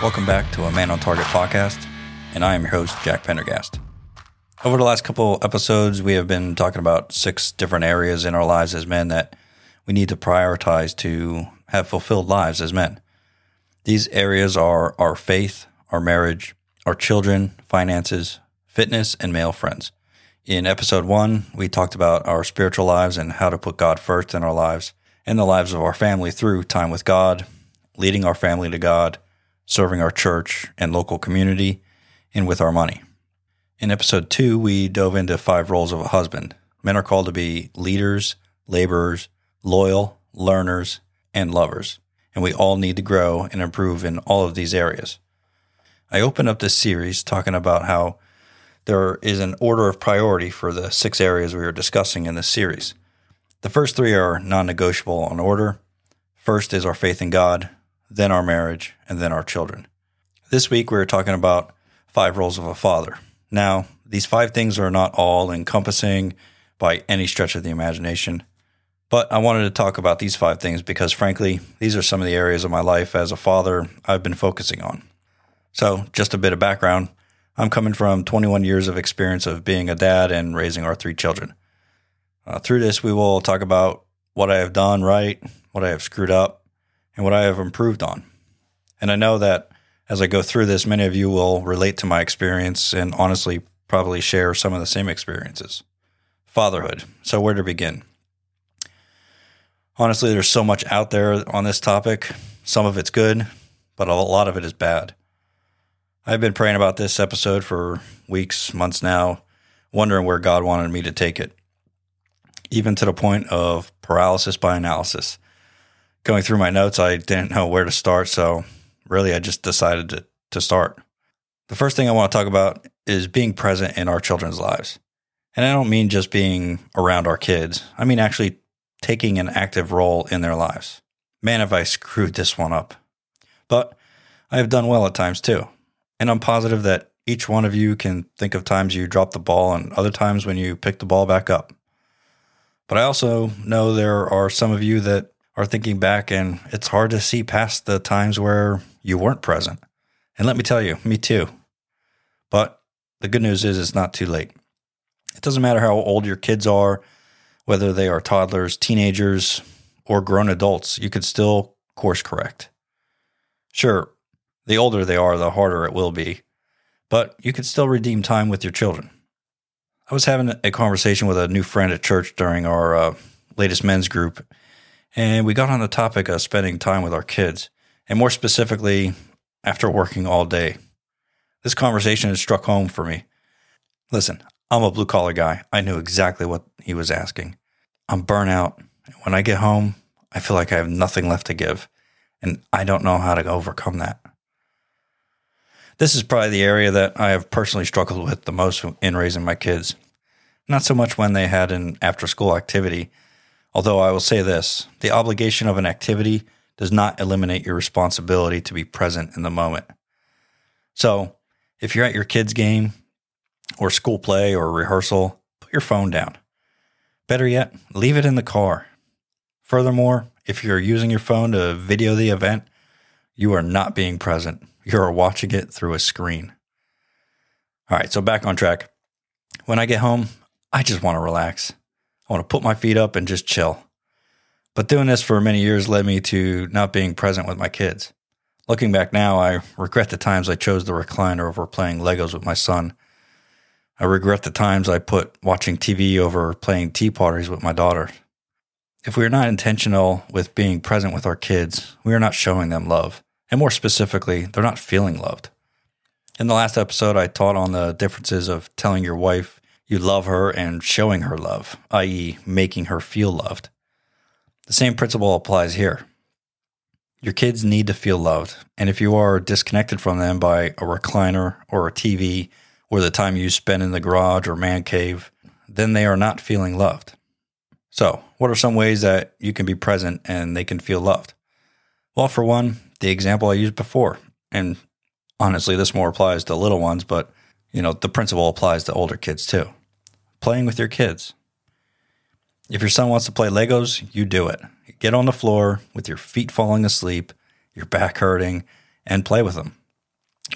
Welcome back to a Man on Target podcast, and I am your host, Jack Pendergast. Over the last couple episodes, we have been talking about six different areas in our lives as men that we need to prioritize to have fulfilled lives as men. These areas are our faith, our marriage, our children, finances, fitness, and male friends. In episode one, we talked about our spiritual lives and how to put God first in our lives and the lives of our family through time with God, leading our family to God, serving our church and local community, and with our money. In episode two, we dove into five roles of a husband. Men are called to be leaders, laborers, loyal, learners, and lovers. And we all need to grow and improve in all of these areas. I opened up this series talking about how there is an order of priority for the six areas we are discussing in this series. The first three are non negotiable in order. First is our faith in God, then our marriage, and then our children. This week we are talking about five roles of a father. Now, these five things are not all encompassing by any stretch of the imagination, but I wanted to talk about these five things because, frankly, these are some of the areas of my life as a father I've been focusing on. So, just a bit of background I'm coming from 21 years of experience of being a dad and raising our three children. Uh, through this, we will talk about what I have done right, what I have screwed up, and what I have improved on. And I know that as I go through this, many of you will relate to my experience and honestly probably share some of the same experiences. Fatherhood. So, where to begin? Honestly, there's so much out there on this topic. Some of it's good, but a lot of it is bad. I've been praying about this episode for weeks, months now, wondering where God wanted me to take it, even to the point of paralysis by analysis. Going through my notes, I didn't know where to start, so really, I just decided to, to start. The first thing I want to talk about is being present in our children's lives. And I don't mean just being around our kids, I mean actually taking an active role in their lives. Man, have I screwed this one up. But I have done well at times too. And I'm positive that each one of you can think of times you dropped the ball and other times when you picked the ball back up. But I also know there are some of you that are thinking back and it's hard to see past the times where you weren't present. And let me tell you, me too. But the good news is it's not too late. It doesn't matter how old your kids are, whether they are toddlers, teenagers, or grown adults, you could still course correct. Sure, the older they are, the harder it will be, but you could still redeem time with your children. I was having a conversation with a new friend at church during our uh, latest men's group, and we got on the topic of spending time with our kids and more specifically, after working all day. This conversation struck home for me. Listen, I'm a blue collar guy. I knew exactly what he was asking. I'm burnout. When I get home, I feel like I have nothing left to give, and I don't know how to overcome that. This is probably the area that I have personally struggled with the most in raising my kids. Not so much when they had an after school activity, although I will say this the obligation of an activity does not eliminate your responsibility to be present in the moment. So, if you're at your kids' game or school play or rehearsal, put your phone down. Better yet, leave it in the car. Furthermore, if you're using your phone to video the event, you are not being present. You are watching it through a screen. All right, so back on track. When I get home, I just want to relax. I want to put my feet up and just chill. But doing this for many years led me to not being present with my kids. Looking back now, I regret the times I chose the recliner over playing Legos with my son. I regret the times I put watching TV over playing tea parties with my daughter. If we are not intentional with being present with our kids, we are not showing them love. And more specifically, they're not feeling loved. In the last episode, I taught on the differences of telling your wife you love her and showing her love, i.e., making her feel loved. The same principle applies here. Your kids need to feel loved. And if you are disconnected from them by a recliner or a TV or the time you spend in the garage or man cave, then they are not feeling loved. So, what are some ways that you can be present and they can feel loved? Well, for one, the example I used before, and honestly, this more applies to little ones, but you know, the principle applies to older kids too. Playing with your kids. If your son wants to play Legos, you do it. Get on the floor with your feet falling asleep, your back hurting, and play with them.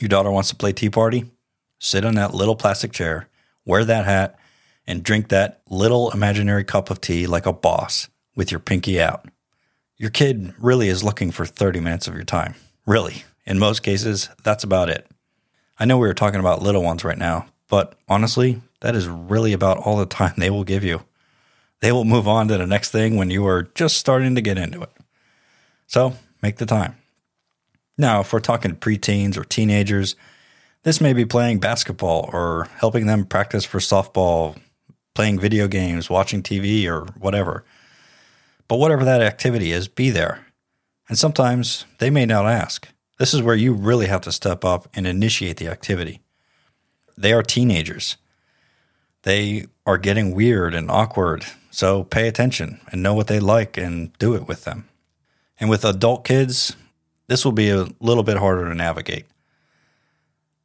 Your daughter wants to play tea party? Sit on that little plastic chair, wear that hat, and drink that little imaginary cup of tea like a boss with your pinky out. Your kid really is looking for 30 minutes of your time. Really. In most cases, that's about it. I know we were talking about little ones right now, but honestly, that is really about all the time they will give you. They will move on to the next thing when you are just starting to get into it. So make the time. Now, if we're talking preteens or teenagers, this may be playing basketball or helping them practice for softball, playing video games, watching TV, or whatever. But whatever that activity is, be there. And sometimes they may not ask. This is where you really have to step up and initiate the activity. They are teenagers. They are getting weird and awkward, so pay attention and know what they like and do it with them. And with adult kids, this will be a little bit harder to navigate.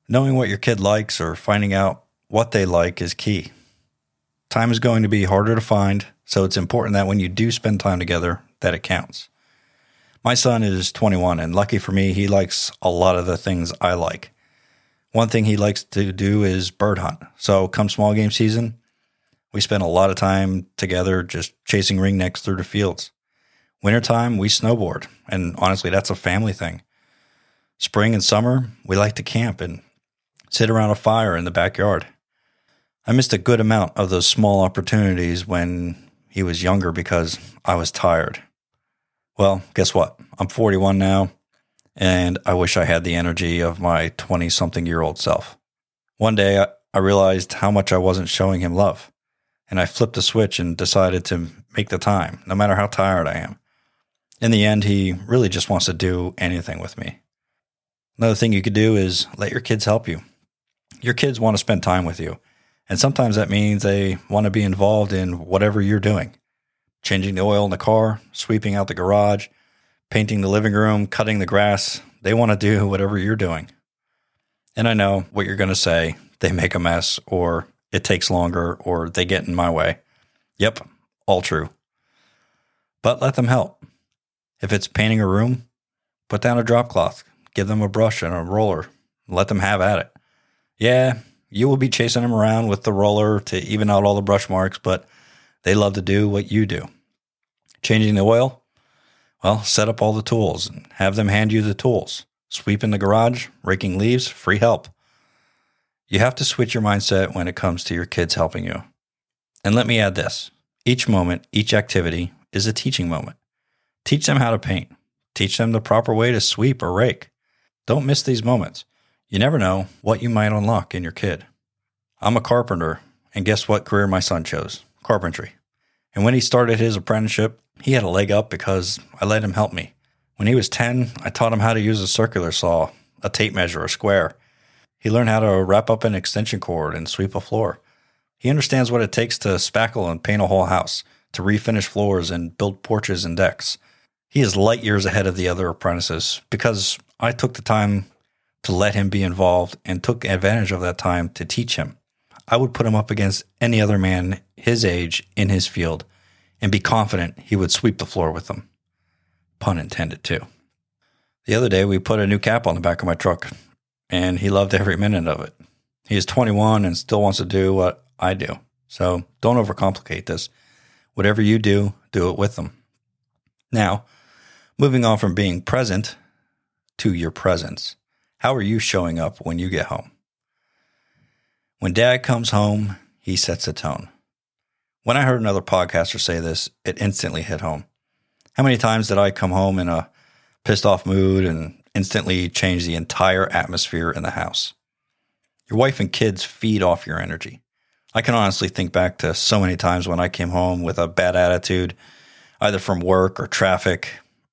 Knowing what your kid likes or finding out what they like is key. Time is going to be harder to find, so it's important that when you do spend time together, that it counts. My son is 21, and lucky for me, he likes a lot of the things I like. One thing he likes to do is bird hunt. So, come small game season, we spend a lot of time together just chasing ringnecks through the fields. Wintertime, we snowboard, and honestly, that's a family thing. Spring and summer, we like to camp and sit around a fire in the backyard. I missed a good amount of those small opportunities when he was younger because I was tired. Well, guess what? I'm 41 now, and I wish I had the energy of my 20 something year old self. One day, I realized how much I wasn't showing him love, and I flipped the switch and decided to make the time, no matter how tired I am. In the end, he really just wants to do anything with me. Another thing you could do is let your kids help you. Your kids want to spend time with you and sometimes that means they want to be involved in whatever you're doing changing the oil in the car, sweeping out the garage, painting the living room, cutting the grass. They want to do whatever you're doing. And I know what you're going to say. They make a mess, or it takes longer, or they get in my way. Yep, all true. But let them help. If it's painting a room, put down a drop cloth, give them a brush and a roller, let them have at it. Yeah, you will be chasing them around with the roller to even out all the brush marks, but they love to do what you do. Changing the oil? Well, set up all the tools and have them hand you the tools. Sweep in the garage, raking leaves, free help. You have to switch your mindset when it comes to your kids helping you. And let me add this each moment, each activity is a teaching moment. Teach them how to paint, teach them the proper way to sweep or rake. Don't miss these moments. You never know what you might unlock in your kid. I'm a carpenter, and guess what career my son chose? Carpentry. And when he started his apprenticeship, he had a leg up because I let him help me. When he was 10, I taught him how to use a circular saw, a tape measure, a square. He learned how to wrap up an extension cord and sweep a floor. He understands what it takes to spackle and paint a whole house, to refinish floors and build porches and decks. He is light years ahead of the other apprentices because I took the time to let him be involved and took advantage of that time to teach him. I would put him up against any other man his age in his field and be confident he would sweep the floor with them. Pun intended, too. The other day, we put a new cap on the back of my truck, and he loved every minute of it. He is 21 and still wants to do what I do. So don't overcomplicate this. Whatever you do, do it with them. Now, moving on from being present to your presence. How are you showing up when you get home? When dad comes home, he sets a tone. When I heard another podcaster say this, it instantly hit home. How many times did I come home in a pissed off mood and instantly change the entire atmosphere in the house? Your wife and kids feed off your energy. I can honestly think back to so many times when I came home with a bad attitude, either from work or traffic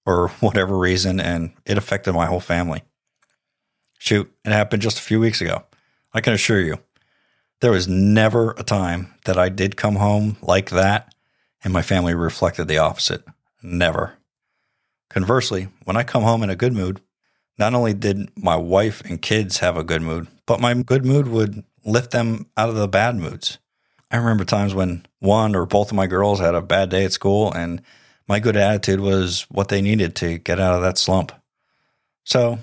or whatever reason, and it affected my whole family. Shoot, it happened just a few weeks ago. I can assure you, there was never a time that I did come home like that and my family reflected the opposite. Never. Conversely, when I come home in a good mood, not only did my wife and kids have a good mood, but my good mood would lift them out of the bad moods. I remember times when one or both of my girls had a bad day at school and my good attitude was what they needed to get out of that slump. So,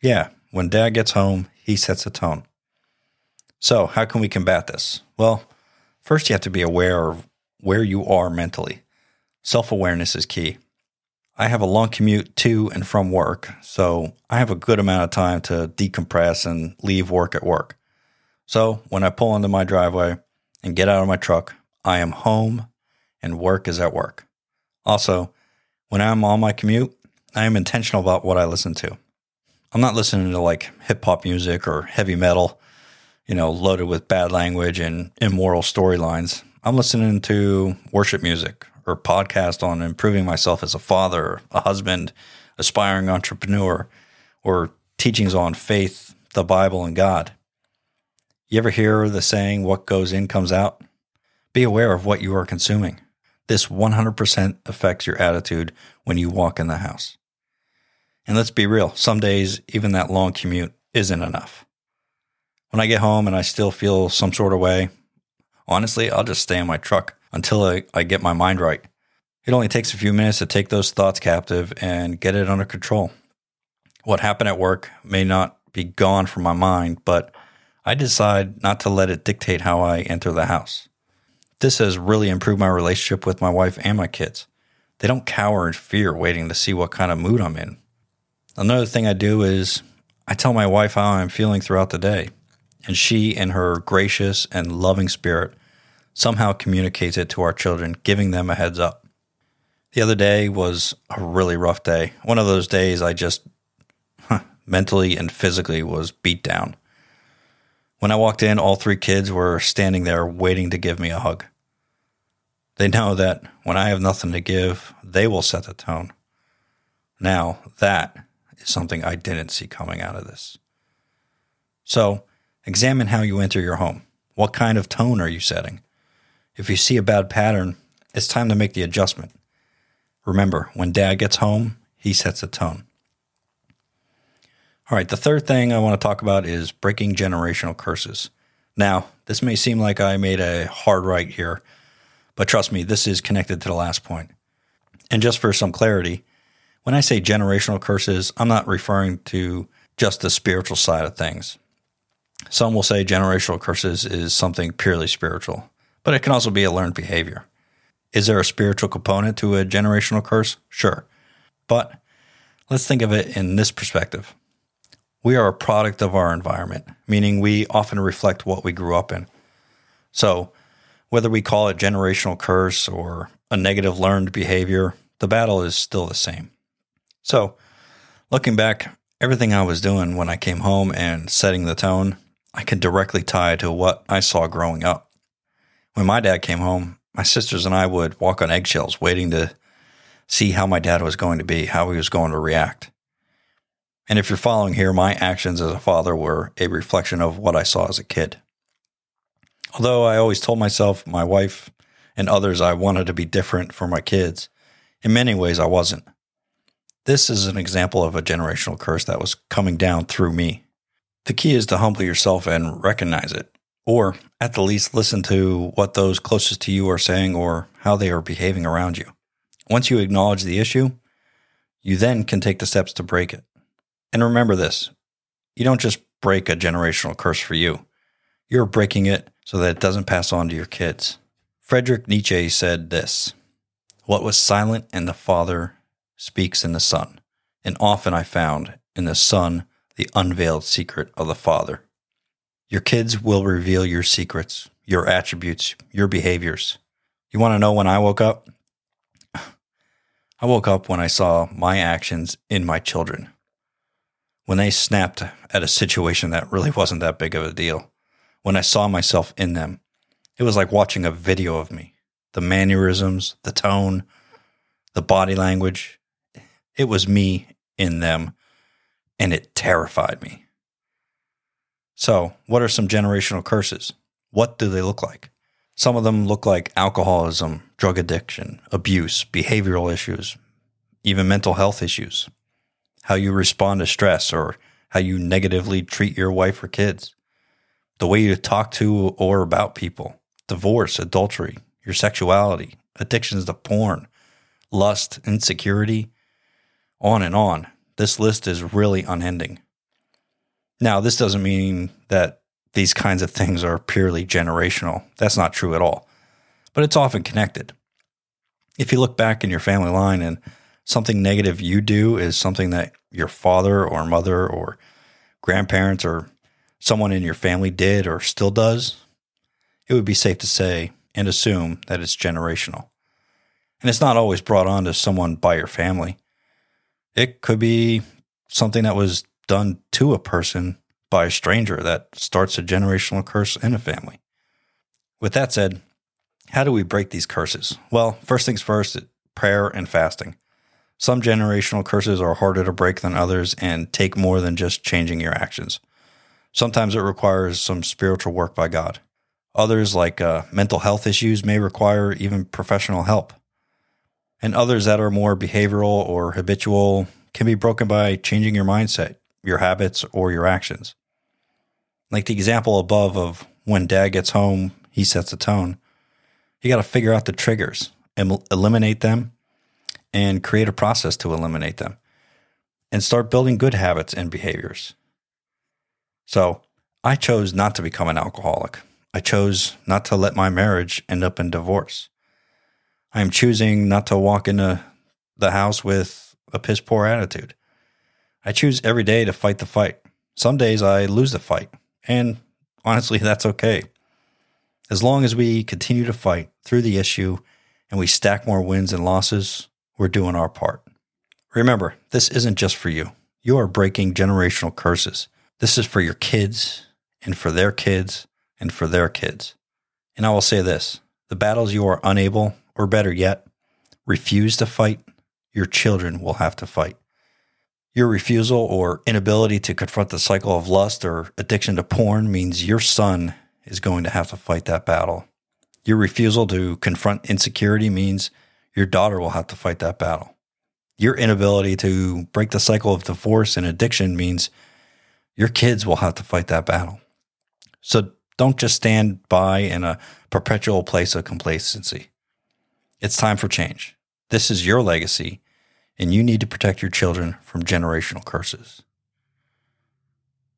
yeah, when dad gets home, he sets a tone. So, how can we combat this? Well, first you have to be aware of where you are mentally. Self awareness is key. I have a long commute to and from work, so I have a good amount of time to decompress and leave work at work. So when I pull into my driveway and get out of my truck, I am home and work is at work. Also, when I'm on my commute, I am intentional about what I listen to. I'm not listening to like hip hop music or heavy metal, you know, loaded with bad language and immoral storylines. I'm listening to worship music or podcast on improving myself as a father, a husband, aspiring entrepreneur, or teachings on faith, the Bible, and God. You ever hear the saying, what goes in comes out? Be aware of what you are consuming. This 100% affects your attitude when you walk in the house. And let's be real, some days, even that long commute isn't enough. When I get home and I still feel some sort of way, honestly, I'll just stay in my truck until I, I get my mind right. It only takes a few minutes to take those thoughts captive and get it under control. What happened at work may not be gone from my mind, but I decide not to let it dictate how I enter the house. This has really improved my relationship with my wife and my kids. They don't cower in fear waiting to see what kind of mood I'm in. Another thing I do is I tell my wife how I'm feeling throughout the day, and she, in her gracious and loving spirit, somehow communicates it to our children, giving them a heads up. The other day was a really rough day. One of those days I just huh, mentally and physically was beat down. When I walked in, all three kids were standing there waiting to give me a hug. They know that when I have nothing to give, they will set the tone. Now, that is something I didn't see coming out of this. So, examine how you enter your home. What kind of tone are you setting? If you see a bad pattern, it's time to make the adjustment. Remember, when dad gets home, he sets a tone. All right, the third thing I want to talk about is breaking generational curses. Now, this may seem like I made a hard right here, but trust me, this is connected to the last point. And just for some clarity, when I say generational curses, I'm not referring to just the spiritual side of things. Some will say generational curses is something purely spiritual but it can also be a learned behavior. Is there a spiritual component to a generational curse? Sure. But let's think of it in this perspective. We are a product of our environment, meaning we often reflect what we grew up in. So, whether we call it generational curse or a negative learned behavior, the battle is still the same. So, looking back, everything I was doing when I came home and setting the tone, I can directly tie to what I saw growing up. When my dad came home, my sisters and I would walk on eggshells, waiting to see how my dad was going to be, how he was going to react. And if you're following here, my actions as a father were a reflection of what I saw as a kid. Although I always told myself, my wife, and others I wanted to be different for my kids, in many ways I wasn't. This is an example of a generational curse that was coming down through me. The key is to humble yourself and recognize it or at the least listen to what those closest to you are saying or how they are behaving around you. Once you acknowledge the issue, you then can take the steps to break it. And remember this you don't just break a generational curse for you, you're breaking it so that it doesn't pass on to your kids. Friedrich Nietzsche said this What was silent in the Father speaks in the Son, and often I found in the Son the unveiled secret of the Father. Your kids will reveal your secrets, your attributes, your behaviors. You want to know when I woke up? I woke up when I saw my actions in my children. When they snapped at a situation that really wasn't that big of a deal. When I saw myself in them, it was like watching a video of me. The mannerisms, the tone, the body language. It was me in them, and it terrified me. So, what are some generational curses? What do they look like? Some of them look like alcoholism, drug addiction, abuse, behavioral issues, even mental health issues, how you respond to stress, or how you negatively treat your wife or kids, the way you talk to or about people, divorce, adultery, your sexuality, addictions to porn, lust, insecurity, on and on. This list is really unending. Now, this doesn't mean that these kinds of things are purely generational. That's not true at all, but it's often connected. If you look back in your family line and something negative you do is something that your father or mother or grandparents or someone in your family did or still does, it would be safe to say and assume that it's generational. And it's not always brought on to someone by your family. It could be something that was done to a person by a stranger that starts a generational curse in a family. With that said, how do we break these curses? Well, first things first, prayer and fasting. Some generational curses are harder to break than others and take more than just changing your actions. Sometimes it requires some spiritual work by God. Others, like uh, mental health issues, may require even professional help. And others that are more behavioral or habitual can be broken by changing your mindset, your habits, or your actions. Like the example above of when dad gets home, he sets the tone. You got to figure out the triggers and eliminate them and create a process to eliminate them and start building good habits and behaviors. So I chose not to become an alcoholic. I chose not to let my marriage end up in divorce. I am choosing not to walk into the house with a piss poor attitude. I choose every day to fight the fight. Some days I lose the fight, and honestly, that's okay. As long as we continue to fight through the issue and we stack more wins and losses, we're doing our part. Remember, this isn't just for you. You are breaking generational curses. This is for your kids and for their kids and for their kids. And I will say this the battles you are unable, or better yet, refuse to fight, your children will have to fight. Your refusal or inability to confront the cycle of lust or addiction to porn means your son is going to have to fight that battle. Your refusal to confront insecurity means your daughter will have to fight that battle. Your inability to break the cycle of divorce and addiction means your kids will have to fight that battle. So don't just stand by in a perpetual place of complacency. It's time for change. This is your legacy, and you need to protect your children from generational curses.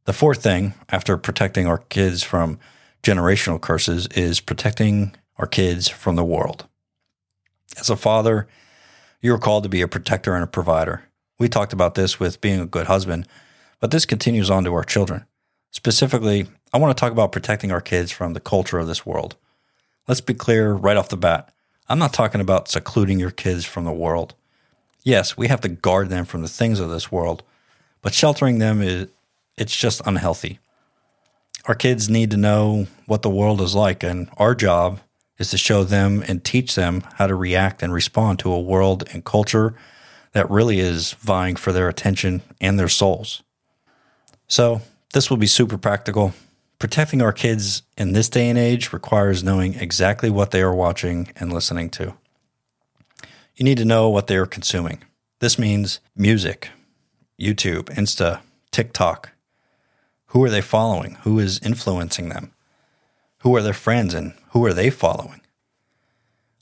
The fourth thing, after protecting our kids from generational curses, is protecting our kids from the world. As a father, you are called to be a protector and a provider. We talked about this with being a good husband, but this continues on to our children. Specifically, I want to talk about protecting our kids from the culture of this world. Let's be clear right off the bat. I'm not talking about secluding your kids from the world. Yes, we have to guard them from the things of this world, but sheltering them is it's just unhealthy. Our kids need to know what the world is like and our job is to show them and teach them how to react and respond to a world and culture that really is vying for their attention and their souls. So, this will be super practical. Protecting our kids in this day and age requires knowing exactly what they are watching and listening to. You need to know what they are consuming. This means music, YouTube, Insta, TikTok. Who are they following? Who is influencing them? Who are their friends and who are they following?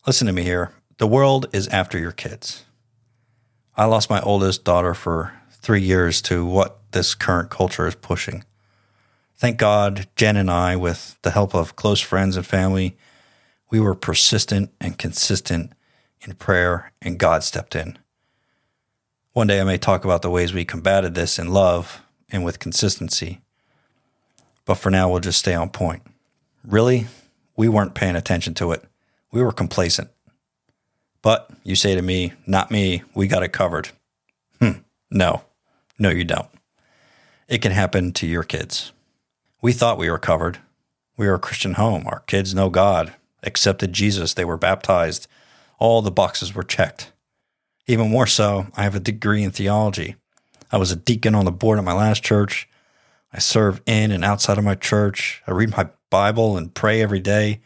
Listen to me here. The world is after your kids. I lost my oldest daughter for three years to what this current culture is pushing. Thank God, Jen and I, with the help of close friends and family, we were persistent and consistent in prayer, and God stepped in. One day I may talk about the ways we combated this in love and with consistency. But for now, we'll just stay on point. Really, we weren't paying attention to it. We were complacent. But you say to me, not me, we got it covered. Hmm, no, no, you don't. It can happen to your kids. We thought we were covered. We were a Christian home. Our kids know God, accepted Jesus, they were baptized. All the boxes were checked. Even more so, I have a degree in theology. I was a deacon on the board at my last church. I serve in and outside of my church. I read my Bible and pray every day.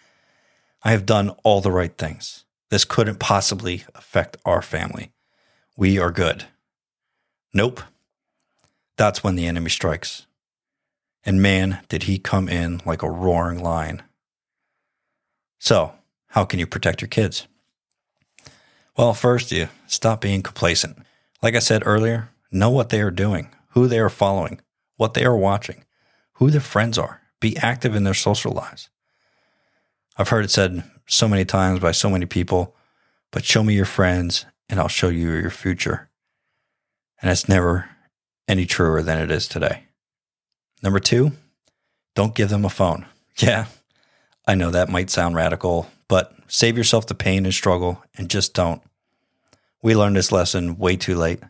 I have done all the right things. This couldn't possibly affect our family. We are good. Nope. That's when the enemy strikes. And man, did he come in like a roaring lion. So, how can you protect your kids? Well, first, you stop being complacent. Like I said earlier, know what they are doing, who they are following, what they are watching. who their friends are, be active in their social lives. I've heard it said so many times by so many people, but show me your friends and I'll show you your future. And it's never any truer than it is today. Number two, don't give them a phone. Yeah, I know that might sound radical, but save yourself the pain and struggle and just don't. We learned this lesson way too late.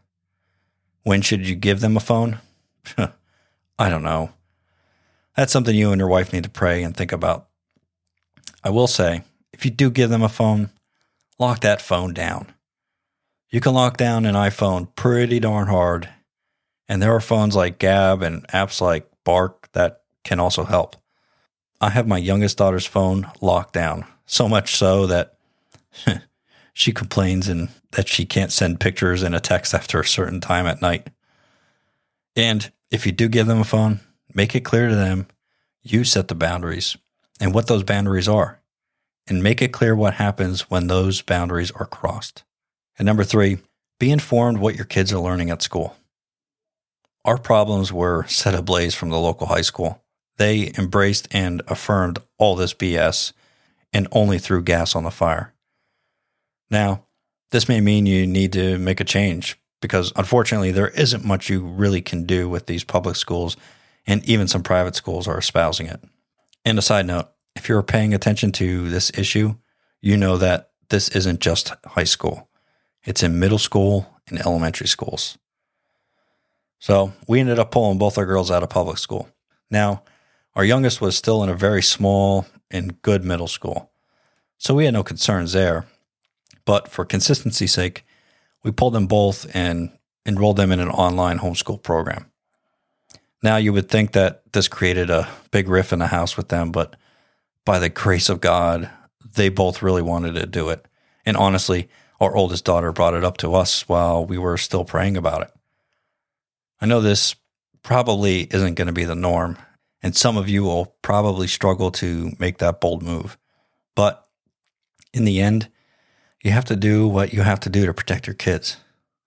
When should you give them a phone? I don't know. That's something you and your wife need to pray and think about. I will say, if you do give them a phone, lock that phone down. You can lock down an iPhone pretty darn hard, and there are phones like Gabb and apps like Bark that can also help. I have my youngest daughter's phone locked down, so much so that she complains and that she can't send pictures and a text after a certain time at night. And if you do give them a phone, make it clear to them you set the boundaries and what those boundaries are, and make it clear what happens when those boundaries are crossed. And number three, be informed what your kids are learning at school. Our problems were set ablaze from the local high school. They embraced and affirmed all this BS and only threw gas on the fire. Now, this may mean you need to make a change because unfortunately, there isn't much you really can do with these public schools, and even some private schools are espousing it. And a side note if you're paying attention to this issue, you know that this isn't just high school, it's in middle school and elementary schools. So we ended up pulling both our girls out of public school. Now, our youngest was still in a very small and good middle school. So we had no concerns there. But for consistency's sake, we pulled them both and enrolled them in an online homeschool program. Now, you would think that this created a big riff in the house with them, but by the grace of God, they both really wanted to do it. And honestly, our oldest daughter brought it up to us while we were still praying about it. I know this probably isn't going to be the norm, and some of you will probably struggle to make that bold move. But in the end, you have to do what you have to do to protect your kids.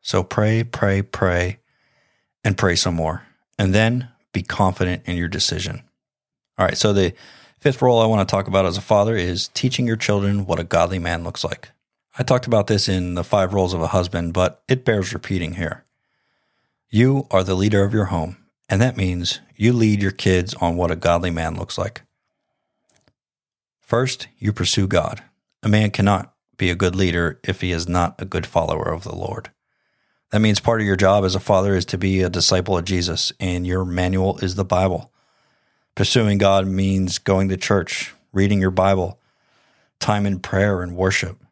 So pray, pray, pray, and pray some more. And then be confident in your decision. All right. So the fifth role I want to talk about as a father is teaching your children what a godly man looks like. I talked about this in the five roles of a husband, but it bears repeating here. You are the leader of your home, and that means you lead your kids on what a godly man looks like. First, you pursue God. A man cannot be a good leader if he is not a good follower of the Lord. That means part of your job as a father is to be a disciple of Jesus, and your manual is the Bible. Pursuing God means going to church, reading your Bible, time in prayer and worship.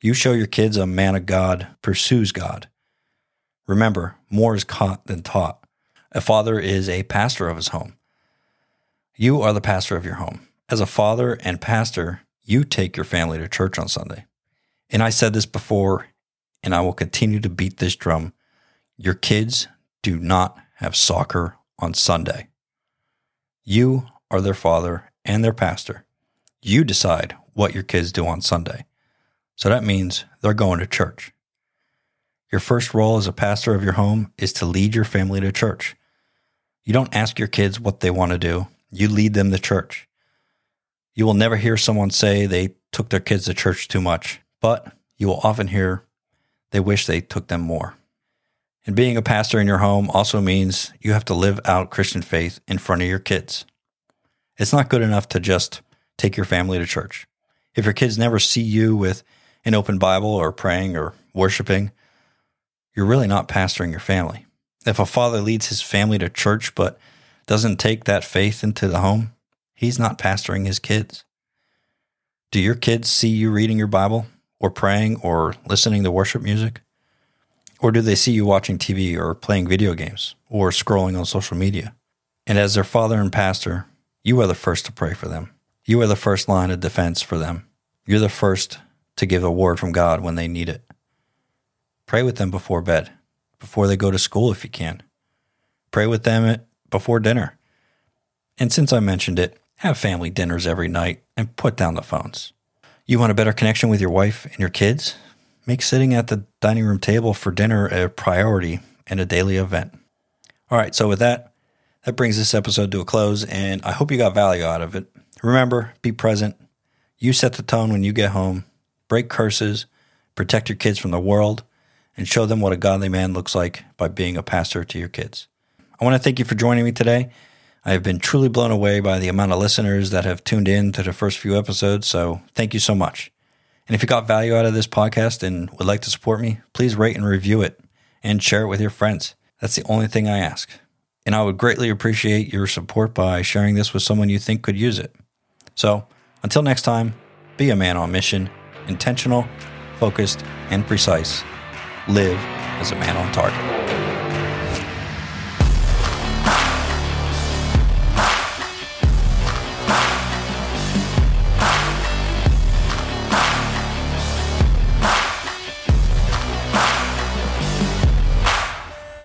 You show your kids a man of God pursues God. Remember, more is caught than taught. A father is a pastor of his home. You are the pastor of your home. As a father and pastor, you take your family to church on Sunday. And I said this before, and I will continue to beat this drum. Your kids do not have soccer on Sunday. You are their father and their pastor. You decide what your kids do on Sunday. So that means they're going to church. Your first role as a pastor of your home is to lead your family to church. You don't ask your kids what they want to do, you lead them to church. You will never hear someone say they took their kids to church too much but you will often hear they wish they took them more. And being a pastor in your home also means you have to live out Christian faith in front of your kids. It's not good enough to just take your family to church. If your kids never see you with an open Bible or praying or worshiping, you're really not pastoring your family. If a father leads his family to church but doesn't take that faith into the home, he's not pastoring his kids. Do your kids see you reading your Bible or praying or listening to worship music? Or do they see you watching TV or playing video games or scrolling on social media? And as their father and pastor, you are the first to pray for them. You are the first line of defense for them. You're the first to give a word from God when they need it. Pray with them before bed, before they go to school if you can. Pray with them before dinner. And since I mentioned it, have family dinners every night and put down the phones. You want a better connection with your wife and your kids? Make sitting at the dining room table for dinner a priority and a daily event. All right, so with that, That brings this episode to a close, and I hope you got value out of it. Remember, be present. You set the tone when you get home. Break curses, protect your kids from the world, and show them what a godly man looks like by being a pastor to your kids. I want to thank you for joining me today. I have been truly blown away by the amount of listeners that have tuned in to the first few episodes, so thank you so much. And if you got value out of this podcast and would like to support me, please rate and review it and share it with your friends. That's the only thing I ask. And I would greatly appreciate your support by sharing this with someone you think could use it. So, until next time, be a man on mission, intentional, focused, and precise. Live as a man on target.